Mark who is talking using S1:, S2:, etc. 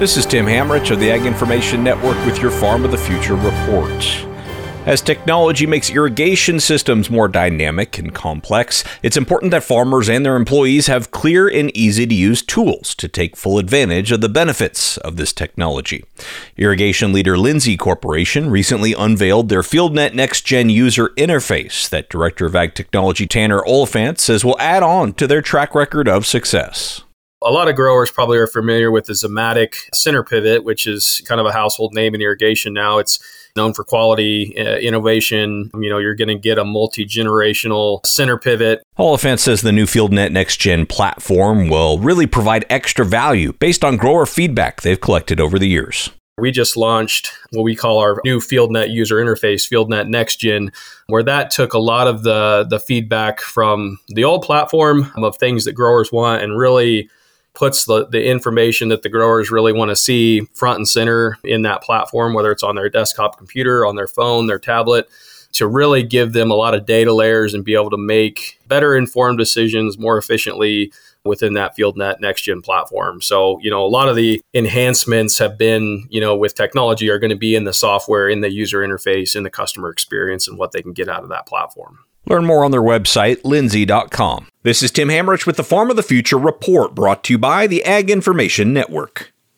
S1: This is Tim Hammerich of the Ag Information Network with your Farm of the Future report. As technology makes irrigation systems more dynamic and complex, it's important that farmers and their employees have clear and easy to use tools to take full advantage of the benefits of this technology. Irrigation leader Lindsay Corporation recently unveiled their FieldNet Next Gen user interface that Director of Ag Technology Tanner Oliphant says will add on to their track record of success.
S2: A lot of growers probably are familiar with the Zimmatic center pivot, which is kind of a household name in irrigation now. It's known for quality, uh, innovation. You know, you're going to get a multi generational center pivot.
S1: Oliphant says the new FieldNet Next Gen platform will really provide extra value based on grower feedback they've collected over the years.
S2: We just launched what we call our new FieldNet user interface, FieldNet Next Gen, where that took a lot of the the feedback from the old platform of things that growers want and really puts the, the information that the growers really want to see front and center in that platform, whether it's on their desktop computer, on their phone, their tablet, to really give them a lot of data layers and be able to make better informed decisions more efficiently within that FieldNet next gen platform. So, you know, a lot of the enhancements have been, you know, with technology are going to be in the software, in the user interface, in the customer experience, and what they can get out of that platform.
S1: Learn more on their website, lindsay.com. This is Tim Hammerich with the Farm of the Future report brought to you by the Ag Information Network.